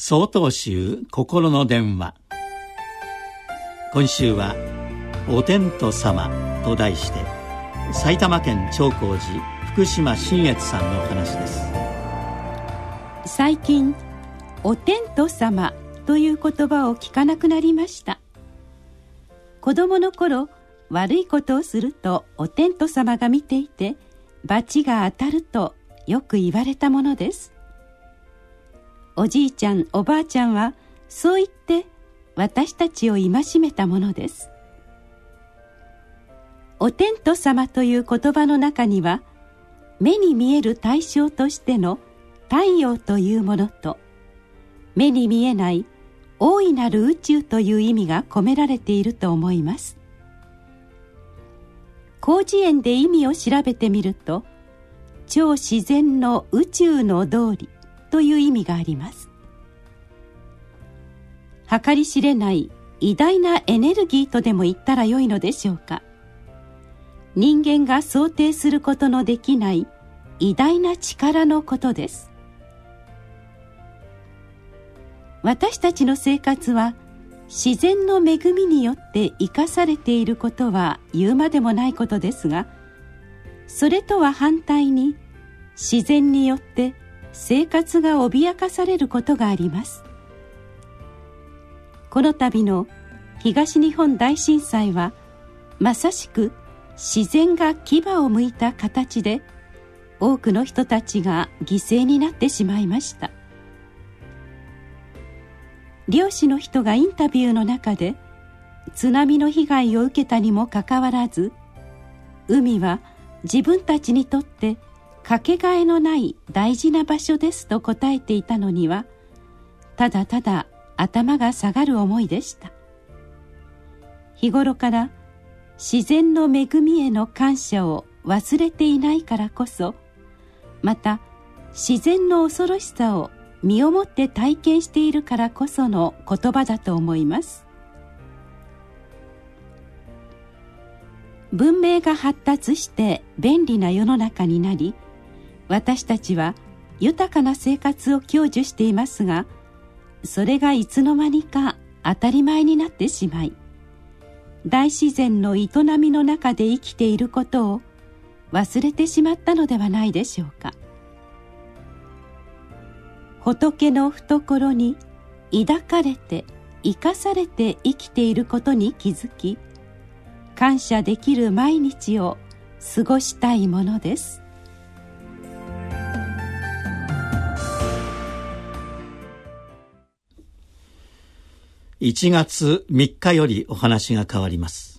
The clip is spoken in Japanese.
総統集心の電話。今週は「お天道様」と題して埼玉県長光寺福島新越さんの話です。最近「お天道様」という言葉を聞かなくなりました。子供の頃悪いことをするとお天道様が見ていて罰が当たるとよく言われたものです。おじいちゃんおばあちゃんはそう言って私たちを戒めたものです。お天道様という言葉の中には目に見える対象としての太陽というものと目に見えない大いなる宇宙という意味が込められていると思います。広辞苑で意味を調べてみると超自然の宇宙の道理という意味があります。計り知れない偉大なエネルギーとでも言ったらよいのでしょうか。人間が想定することのできない偉大な力のことです。私たちの生活は自然の恵みによって生かされていることは言うまでもないことですがそれとは反対に自然によって生活が脅かされることがあります。この度の東日本大震災はまさしく自然が牙を向いた形で多くの人たちが犠牲になってしまいました。漁師の人がインタビューの中で津波の被害を受けたにもかかわらず海は自分たちにとってかけがえのない大事な場所ですと答えていたのにはただただ頭が下がる思いでした。日頃から自然の恵みへの感謝を忘れていないからこそまた自然の恐ろしさを身をもって体験しているからこその言葉だと思います。文明が発達して便利な世の中になり私たちは豊かな生活を享受していますがそれがいつの間にか当たり前になってしまい大自然の営みの中で生きていることを忘れてしまったのではないでしょうか。仏の懐に抱かれて生かされて生きていることに気づき感謝できる毎日を過ごしたいものです。1月3日よりお話が変わります。